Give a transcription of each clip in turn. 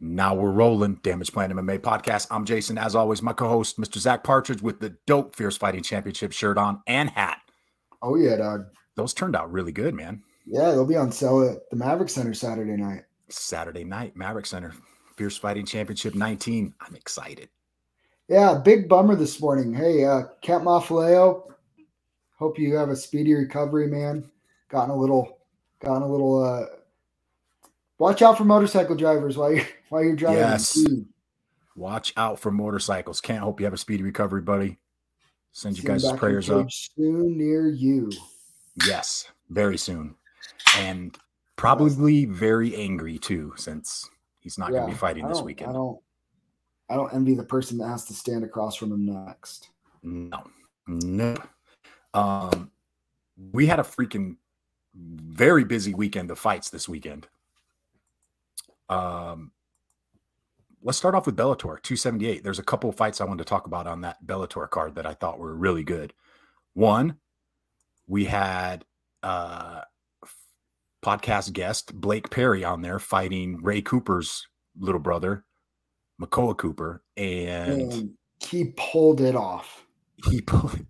Now we're rolling. Damage Plan MMA podcast. I'm Jason. As always, my co-host, Mr. Zach Partridge, with the dope Fierce Fighting Championship shirt on and hat. Oh yeah, dog. Those turned out really good, man. Yeah, they'll be on sale at the Maverik Center Saturday night. Saturday night, Maverik Center, Fierce Fighting Championship 19. I'm excited. Yeah, big bummer this morning. Hey, uh, Camp Mafaleo, hope you have a speedy recovery, man. Gotten a little, gotten a little. uh Watch out for motorcycle drivers while you while you're driving. Yes. Watch out for motorcycles. Can't hope you have a speedy recovery, buddy. Send you guys prayers up. Soon near you. Yes, very soon. And probably very angry too, since he's not yeah, going to be fighting this weekend. I don't. I don't envy the person that has to stand across from him next. No, no. Um, we had a freaking very busy weekend of fights this weekend. Um, let's start off with Bellator 278. There's a couple of fights I wanted to talk about on that Bellator card that I thought were really good. One, we had uh podcast guest Blake Perry on there fighting Ray Cooper's little brother, Makoa Cooper, and, and he pulled it off. He pulled,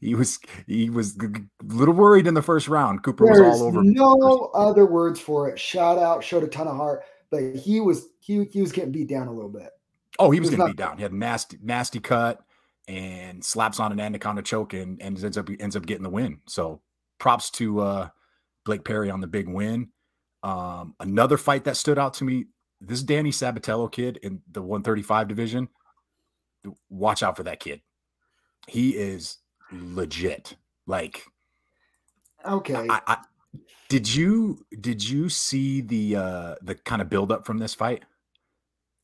he was he was a little worried in the first round. Cooper There's was all over. No other words for it. Shout out, showed a ton of heart but he was he he was getting beat down a little bit. Oh, he was, was getting beat down. He had a nasty nasty cut and slaps on an anaconda choke and, and ends up ends up getting the win. So props to uh, Blake Perry on the big win. Um, another fight that stood out to me: this Danny Sabatello kid in the 135 division. Watch out for that kid. He is legit. Like, okay, I, I, did you did you see the uh the kind of build up from this fight?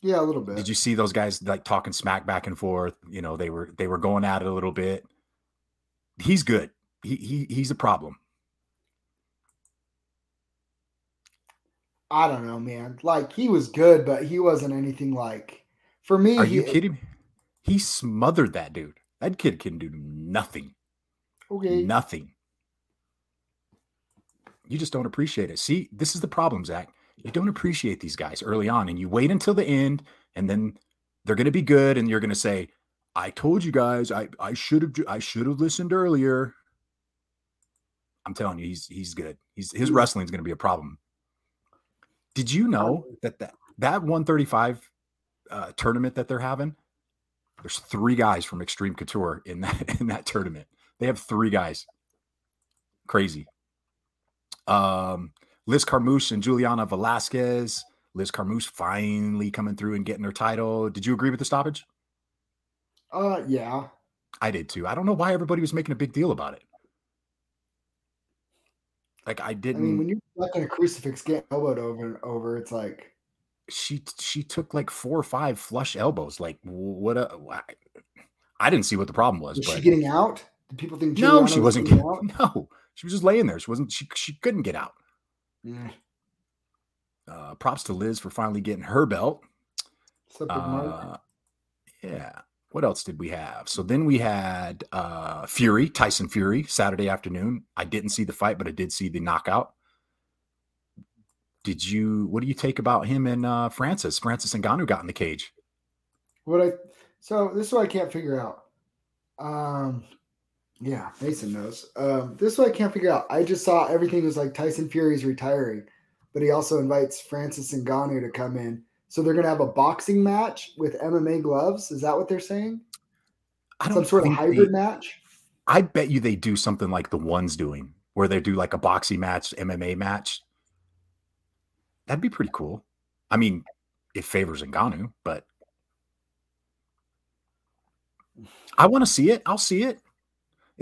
Yeah, a little bit. Did you see those guys like talking smack back and forth? You know, they were they were going at it a little bit. He's good. He he he's a problem. I don't know, man. Like he was good, but he wasn't anything like for me. Are he, you kidding me? He smothered that dude. That kid can do nothing. Okay. Nothing. You just don't appreciate it. See, this is the problem, Zach. You don't appreciate these guys early on, and you wait until the end, and then they're going to be good, and you're going to say, "I told you guys, I I should have I should have listened earlier." I'm telling you, he's he's good. He's his wrestling is going to be a problem. Did you know that that that 135 uh, tournament that they're having? There's three guys from Extreme Couture in that in that tournament. They have three guys. Crazy. Um, Liz Carmouche and Juliana Velasquez. Liz Carmouche finally coming through and getting her title. Did you agree with the stoppage? Uh, yeah. I did too. I don't know why everybody was making a big deal about it. Like I didn't. I mean, when you're stuck in a crucifix getting elbowed over and over, it's like she she took like four or five flush elbows. Like what? A, I didn't see what the problem was. Was but, she getting out? Did people think Juliana no? She wasn't getting out. No, she was just laying there. She wasn't. She she couldn't get out. Yeah. Uh, props to Liz for finally getting her belt. Uh, yeah. What else did we have? So then we had uh, Fury, Tyson Fury, Saturday afternoon. I didn't see the fight, but I did see the knockout. Did you? What do you take about him and uh, Francis? Francis Ngannou got in the cage. What I so this is what I can't figure out. Um, yeah, Mason knows. Um, this one I can't figure out. I just saw everything was like Tyson Fury's retiring, but he also invites Francis Ngannou to come in. So they're going to have a boxing match with MMA gloves. Is that what they're saying? Some sort of hybrid they, match. I bet you they do something like the ones doing, where they do like a boxing match, MMA match. That'd be pretty cool. I mean, it favors Ngannou, but I want to see it. I'll see it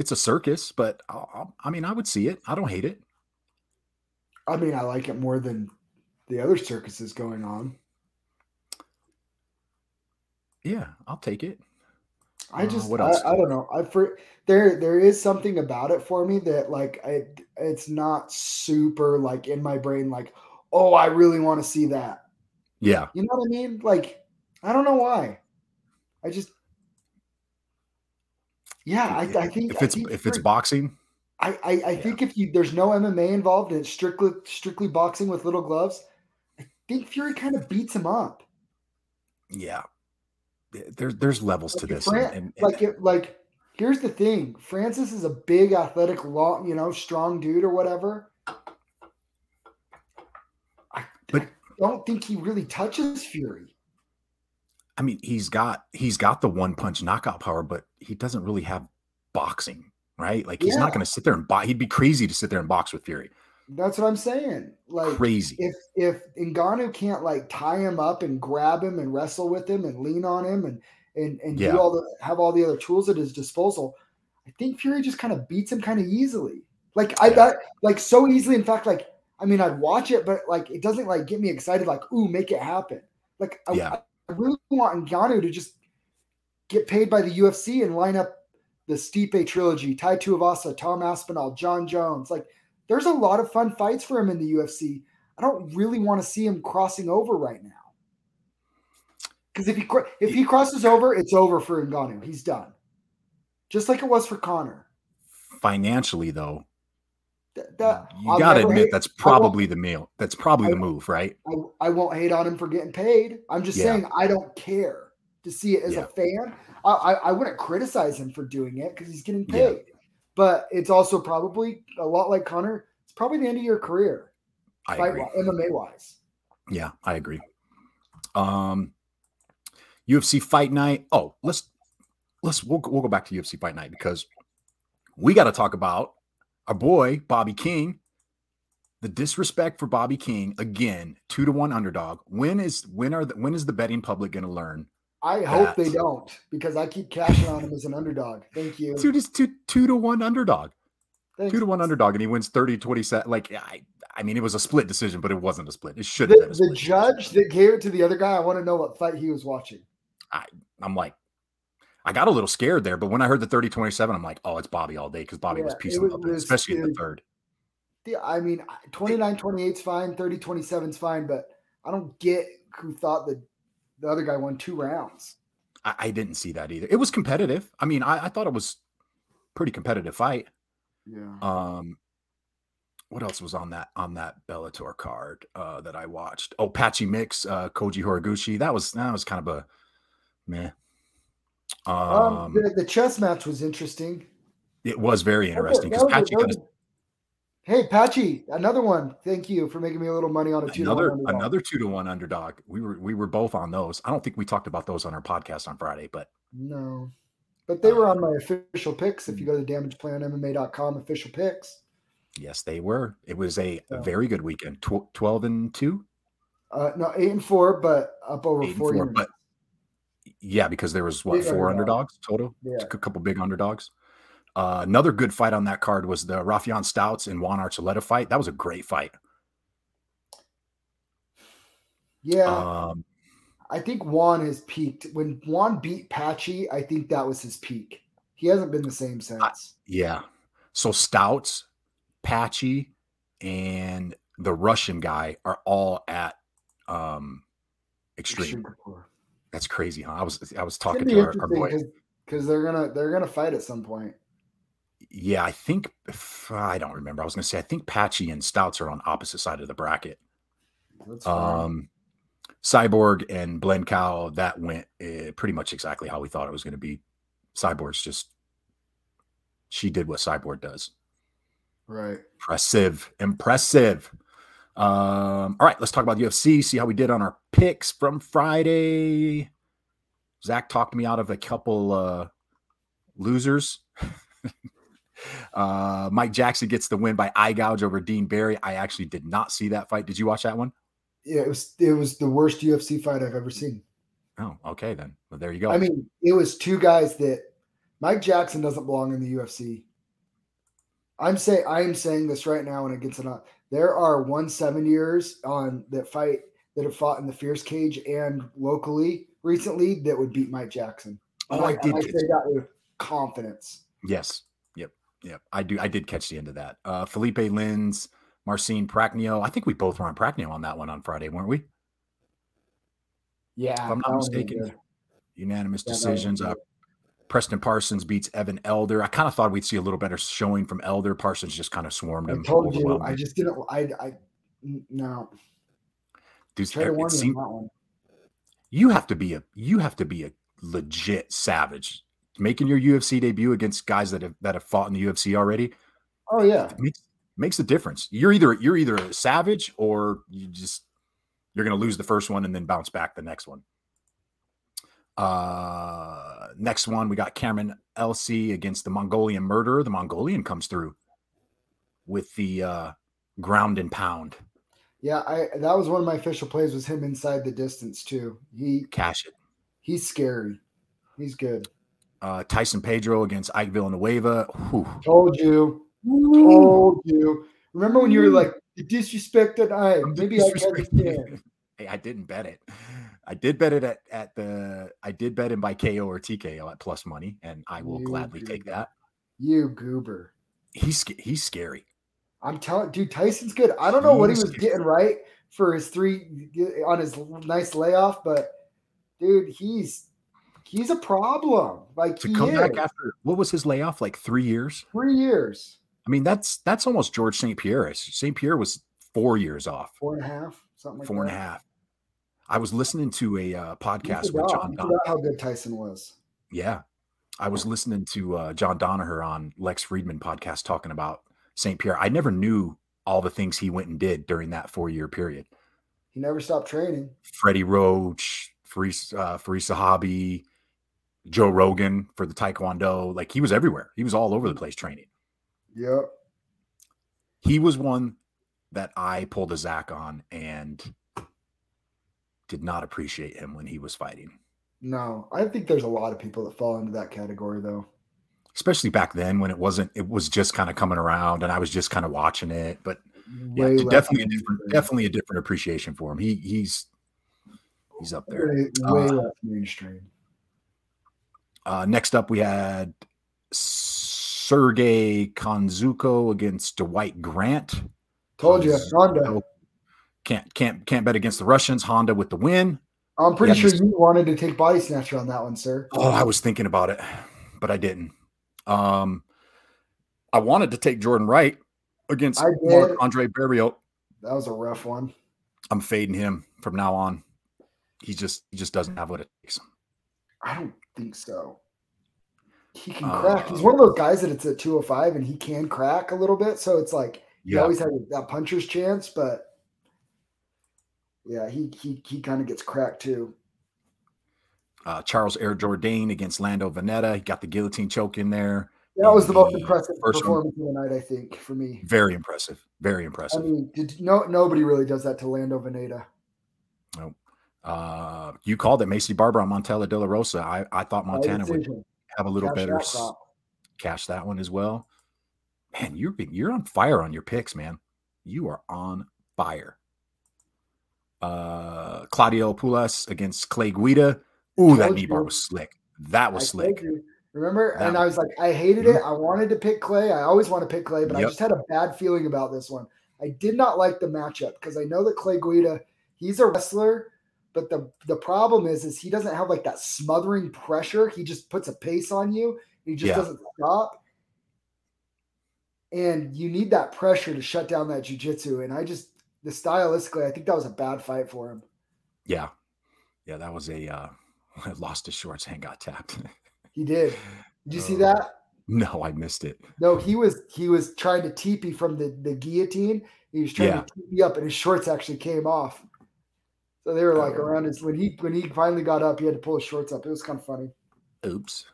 it's a circus, but I'll, i mean, I would see it. I don't hate it. I mean, I like it more than the other circuses going on. Yeah, I'll take it. I uh, just, uh, I, I, don't know. I for there, there is something about it for me that like I, it's not super like in my brain. Like, oh, I really want to see that. Yeah, you know what I mean. Like, I don't know why. I just yeah, I, I think if it's think if it's boxing, I I, I yeah. think if you there's no MMA involved and it's strictly strictly boxing with little gloves, I think Fury kind of beats him up. Yeah, there's there's levels Like to this, Fran- and- and- like it, like here's the thing: Francis is a big, athletic, long, you know, strong dude or whatever. I, But- I don't think he really touches Fury. I mean, he's got he's got the one punch knockout power, but he doesn't really have boxing, right? Like he's not going to sit there and box. He'd be crazy to sit there and box with Fury. That's what I'm saying. Like Crazy. if if Ngannou can't like tie him up and grab him and wrestle with him and lean on him and and and Yeah. do all the have all the other tools at his disposal, I think Fury just kind of beats him kind of easily. Like I Yeah. bet like so easily. In fact, like I mean, I'd watch it, but like it doesn't like get me excited. Like ooh, make it happen. Like I, Yeah. I really want Ngannou to just get paid by the UFC and line up the Stipe trilogy, Tai Tuivasa, Tom Aspinall, Jon Jones. Like there's a lot of fun fights for him in the UFC. I don't really want to see him crossing over right now. Because if he if he crosses over, it's over for Ngannou. He's done. Just like it was for Conor. Financially, though, Th- that you I'll got to admit hate- that's probably the meal. That's probably the move, right? I, I won't hate on him for getting paid. I'm just Yeah. saying I don't care to see it as Yeah. a fan. I, I, I wouldn't criticize him for doing it because he's getting Yeah. paid. But it's also probably a lot like Conor. It's probably the end of your career, I fight agree. MMA wise. Yeah, I agree. Um, UFC Fight Night. Oh, let's let's we'll we'll go back to UFC Fight Night because we got to talk about our boy Bobby King. The disrespect for Bobby King again, two to one underdog. When is when are the, when is the betting public going to learn? I hope they don't because I keep cashing on him as an underdog. Thank you. Two to two, two to one underdog, Thanks. two to one underdog, and he wins 30 27. Like I, I mean, it was a split decision, but it wasn't a split. It should have been The, the judge that gave it to the other guy, I want to know what fight he was watching. I I'm like, I got a little scared there, but when I heard the 30 27, I'm like, oh, it's Bobby all day because Bobby was Yeah, it piecing was- up, was- especially in the third. Yeah, I mean, 29 28 is fine, 30 27 is fine, but I don't get who thought that the other guy won two rounds. I, I didn't see that either. It was competitive. I mean, I, I thought it was pretty competitive fight. Yeah. Um, what else was on that on that Bellator card uh, that I watched? Oh, Patchy Mix, uh, Kyoji Horiguchi. That was that was kind of a meh. Um, Um, the, the chess match was interesting. it was very That was a- interesting because that was a- Patchy kind of was a- Hey, Patchy, another one. Thank you for making me a little money on a two to one another underdog. another two to one underdog. We were we were both on those. I don't think we talked about those on our podcast on Friday, but No. But they were Uh, on my official picks. If you go to damageplanmma.com official picks. yes, they were. It was a, very good weekend. Tw- Twelve and two. Uh, no, eight and four, but up over Eight four, minutes. but Yeah, because there was what Big four underdog. underdogs total. Yeah. a couple big underdogs. Uh, another good fight on that card was the Raufeon Stots and Juan Archuleta fight. That was a great fight. Yeah. Um, I think Juan has peaked. When Juan beat Patchy, I think that was his peak. He hasn't been the same since. yeah. So Stots, Patchy, and the Russian guy are all at um extreme. Extreme That's crazy, huh? I was I was talking to our, our boy. because because they're gonna they're gonna fight at some point. Yeah, I think I don't remember. I was gonna say I think Patchy and Stots are on opposite side of the bracket. That's. Um, Cyborg and Blencowe, that went uh, pretty much exactly how we thought it was going to be. Cyborg's just, she did what Cyborg does. right. Impressive. Impressive. Um, all right, let's talk about the UFC, see how we did on our picks from Friday. Zach talked me out of a couple uh, losers. uh, Mike Jackson gets the win by eye gouge over Dean Barry. I actually did not see that fight. Did you watch that one? Yeah, it was it was the worst UFC fight I've ever seen. Oh, okay then. Well, there you go. I mean, it was two guys that Mike Jackson doesn't belong in the UFC. I'm saying I am saying this right now and it gets enough. There are one seven years on that fight that have fought in the fierce cage and locally recently that would beat Mike Jackson. Oh, And I and did I say that with confidence. Yes. Yep. I do. I did catch the end of that. Uh, Felipe Lins, Marcin Prachnio. I think we both were on Prachnio on that one on Friday, weren't we? Yeah, If I'm not mistaken. Unanimous Yeah, decisions. Uh. Preston Parsons beats Evan Elder. I kind of thought we'd see a little better showing from Elder. Parsons just kind of swarmed him. I told you, I just didn't. I, no. Dude, it warn seemed- you have to be a you have to be a legit savage making your UFC debut against guys that have that have fought in the UFC already. Oh yeah, makes makes a difference. You're either you're either a savage or you just you're going to lose the first one and then bounce back the next one. Uh, next one we got Cameron Else against the Mongolian murderer. The Mongolian comes through with the uh, ground and pound. Yeah, I that was one of my official plays was him inside the distance too. He cash it. He's scary. He's good. Uh, Tyson Pedro against Ike Villanueva. Whew. Told you. Told you. Remember when you were like disrespected Ike? Maybe I can Hey, I didn't bet it. I did bet it at, at the I did bet him by KO or TKO at plus money, and I will you gladly goober. take that. You goober. He's he's scary. I'm telling dude, Tyson's good. I don't know what he was getting right for his three on his nice layoff, but dude, he's he's a problem. Like to come is. back after what was his layoff? Like three years? Three years. I mean, that's that's almost George St. Pierre. St. Pierre was four years off. Four and a half, something like Four that. and a half. I was listening to a uh, podcast with John Danaher. How good Tyson was. Yeah. I was listening to uh, John Danaher on Lex Fridman podcast talking about St. Pierre. I never knew all the things he went and did during that four year period. He never stopped training. Freddie Roach, Firas, uh, Joe Rogan for the Taekwondo. Like he was everywhere. He was all over the place training. Yep. He was one that I pulled a Zach on and did not appreciate him when he was fighting. No, I think there's a lot of people that fall into that category though. Especially back then when it wasn't, it was just kind of coming around and I was just kind of watching it. But yeah, definitely a different, definitely a different appreciation for him. He he's he's up there. Way, way uh, mainstream. Uh, next up, we had Sergey Khandozhko against Dwight Grant. Told you, Honda. Can't can't can't bet against the Russians. Honda with the win. I'm pretty sure you wanted to take body snatcher on that one, sir. Oh, I was thinking about it, but I didn't. Um, I wanted to take Jordan Wright against Marc Andre Barriault. That was a rough one. I'm fading him from now on. He just he just doesn't have what it takes. I don't think so. He can uh, crack. He's one of those guys that it's at 205 and he can crack a little bit. So it's like he yeah. always had that puncher's chance, but yeah, he he he kind of gets cracked too. Uh, Charles Air Jourdain against Lando Vannata. He got the guillotine choke in there. That was the most impressive performance one. of the night, I think, for me. Very impressive. Very impressive. I mean, did no nobody really does that to Lando Vannata. Nope. Uh, you called it Maycee Barber on Montana De La Rosa. I, I thought Montana would have a little cash better that cash that one as well. Man, you're you're on fire on your picks, man. You are on fire. Uh, Claudio Puelles against Clay Guida. Ooh, that knee bar was slick. That was I slick. Remember? That and I was like, I hated mm-hmm. it. I wanted to pick Clay. I always want to pick Clay, but yep. I just had a bad feeling about this one. I did not like the matchup because I know that Clay Guida, he's a wrestler, but the the problem is, is he doesn't have like that smothering pressure. He just puts a pace on you. He just yeah. doesn't stop. And you need that pressure to shut down that jujitsu. And I just the stylistically, I think that was a bad fight for him. Yeah. Yeah, that was a uh lost his shorts and got tapped. he did. Did you uh, see that? No, I missed it. No, he was he was trying to teepee from the, the guillotine. He was trying yeah. to teepee up and his shorts actually came off. So they were like oh. around his when he when he finally got up, he had to pull his shorts up. It was kind of funny. Oops.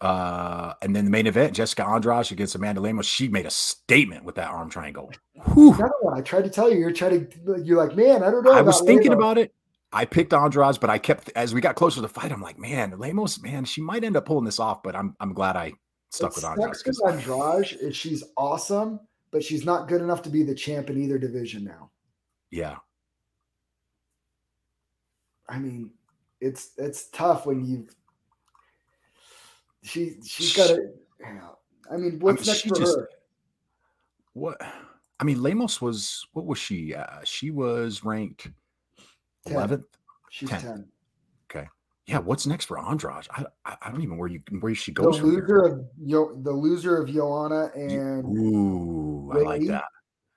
Uh, and then the main event, Jessica Andrade against Amanda Lemos. She made a statement with that arm triangle. Another one. I tried to tell you. You're trying to. You're like, man, I don't know. I was thinking Lemos. about it. I picked Andrade, but I kept as we got closer to the fight. I'm like, man, Lemos, man, she might end up pulling this off. But I'm I'm glad I stuck it's with Andrade. Because Andrade, she's awesome, but she's not good enough to be the champ in either division now. Yeah, I mean, it's it's tough when you she she's got a. I mean, what's I mean, next for just, her? What I mean, Lemos was what was she? Uh, she was ranked eleventh. She's 10. 10. Okay. Yeah. What's next for Andrade? I, I don't even where you where she goes. The loser of Yo, the loser of Joanna and Ooh, I like that.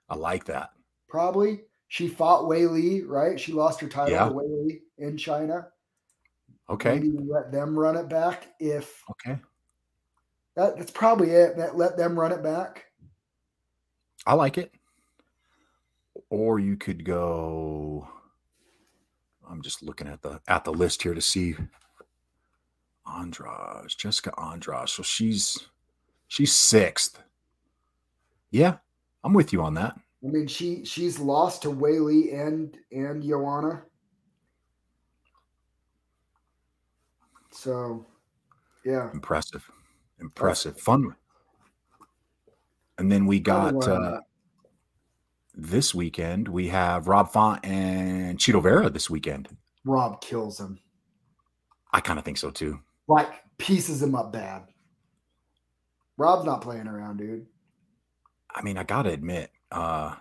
I like that. Probably She fought Weili, right? She lost her title Yeah. to Weili in China. Okay. Maybe let them run it back if Okay. that, that's probably it. That let them run it back. I like it. Or you could go. I'm just looking at the at the list here to see Andrade, Jessica Andrade. So she's she's sixth. Yeah, I'm with you on that. I mean, she she's lost to Li and and Joanna. So, yeah. Impressive. Impressive. Fun. And then we got uh this weekend, we have Rob Font and Chito Vera this weekend. Rob kills him. I kind of think so too. Like pieces him up bad. Rob's not playing around, dude. I mean, I gotta admit, uh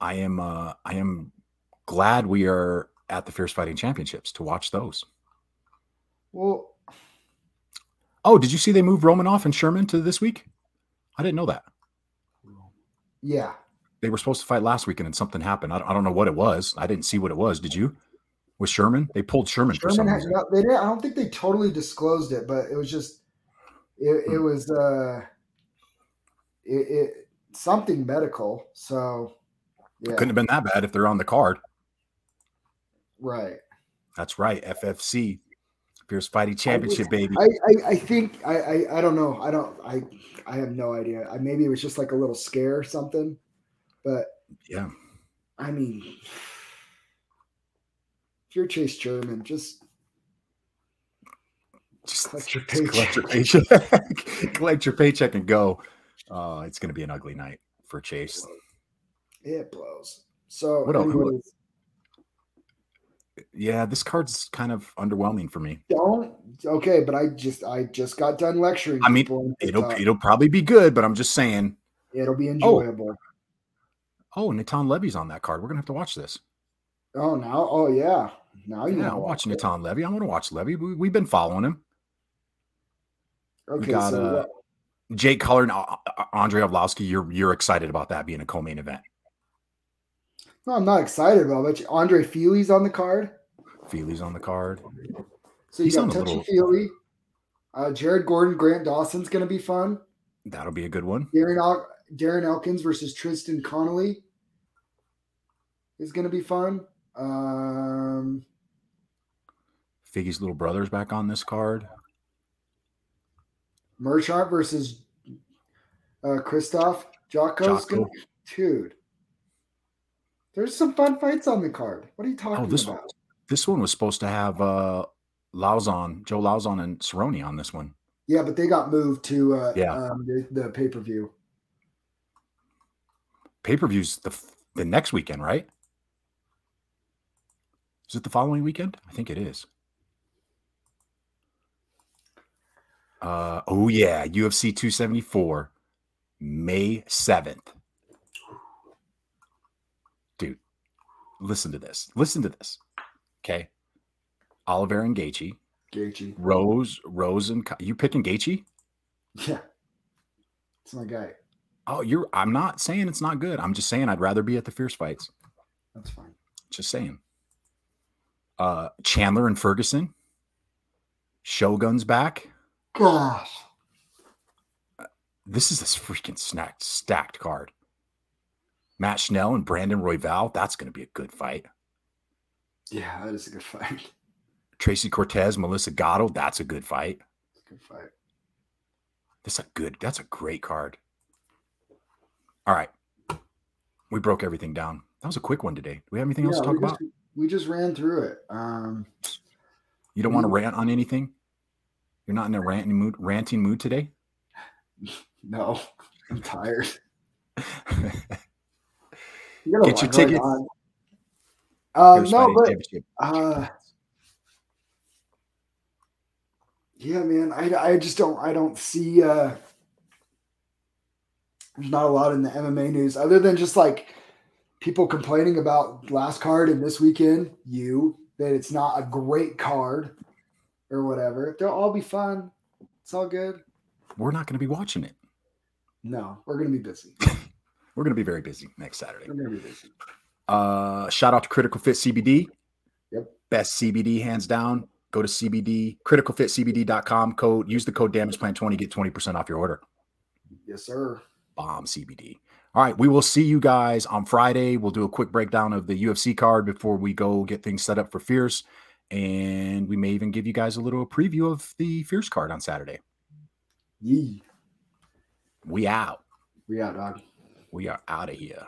I am uh I am glad we are at the Fierce Fighting Championships to watch those. Well, Oh, did you see they moved Romanov and Sherman to this week? I didn't know that. yeah. They were supposed to fight last weekend and something happened. I don't, I don't know what it was. I didn't see what it was. Did you? With Sherman? They pulled Sherman, Sherman had, no, they didn't, I don't think they totally disclosed it, but it was just it, it Hmm. was uh it, it something medical. So yeah, Couldn't have been that bad if they're on the card. right. That's right. FFC, Fierce Fighting Championship, baby. I, I, I think I, I I don't know. I don't I I have no idea. I maybe it was just like a little scare or something. But yeah. I mean if you're Chase Sherman, just Just, Collect your just collect your paycheck. collect your paycheck and go. Uh, it's going to be an ugly night for Chase. it blows. So What else? Yeah, this card's kind of underwhelming for me. don't okay, but I just I just got done lecturing. I mean, people It'll it'll probably be good, but I'm just saying. it'll be enjoyable. Oh, Natan Levy's on that card. We're gonna have to watch this. Oh, now oh yeah. Now you Yeah, know it. Natan Levy. I want to watch Levy. We, we've been following him. Okay, got, so uh, Jake Collier and uh, uh, Andrei Arlovski. You're you're excited about that being a co-main event. no, I'm not excited about it. Andre Fili's on the card. Fili's on the card. So you He's got Touchy little- Feely. Uh, Jared Gordon, Grant Dawson's going to be fun. That'll be a good one. Darren, El- Darren Elkins versus Tristan Connolly is going to be fun. Um, Figgy's little brother's back on this card. Merchant versus uh, Christoph Jocko's Jocko. dude. There's some fun fights on the card. What are you talking Oh, this about? This one was supposed to have uh Lauzon, Joe Lauzon and Cerrone on this one. Yeah, but they got moved to uh, Yeah. um, the, the pay per view. Pay-per-views the the next weekend, right? Is it the following weekend? I think it is. Uh oh yeah, UFC 274, May 7th. Dude, listen to this. Listen to this. Okay. Oliver and Gaethje, Gaethje. Rose, Rose and you picking Gaethje? Yeah, it's my guy. Oh, you're. I'm not saying it's not good. I'm just saying I'd rather be at the fierce fights. That's fine. Just saying. Uh, Chandler and Ferguson. Shogun's back. Gosh. This is this freaking stacked stacked card. Matt Schnell and Brandon Royval. That's going to be a good fight. Yeah, that is a good fight. Tracy Cortez, Melissa Gatto. That's a good fight. It's a good fight. That's a good. That's a great card. All right, we broke everything down. That was a quick one today. Do we have anything else to talk we about? we just ran through it. Um, You don't want to rant on anything. You're not in a ranting mood. Ranting mood today. no, I'm tired. You Get your tickets. Um, no, but uh, yeah, man, I, I just don't I don't see uh, there's not a lot in the MMA news other than just like people complaining about last card and this weekend. You that it's not a great card or whatever. They'll all be fun. It's all good. We're not going to be watching it. No, we're gonna be busy. We're going to be very busy next Saturday. I'm gonna be busy. Uh, shout out to Critical Fit CBD. Yep. Best CBD hands down. Go to CBD, criticalfitcbd.com. Code, use the code damage plan 20, get 20% off your order. Yes, sir. Bomb CBD. All right. We will see you guys on Friday. We'll do a quick breakdown of the UFC card before we go get things set up for Fierce. And we may even give you guys a little preview of the Fierce card on Saturday. Yee. We out. We out, dog. We are out of here.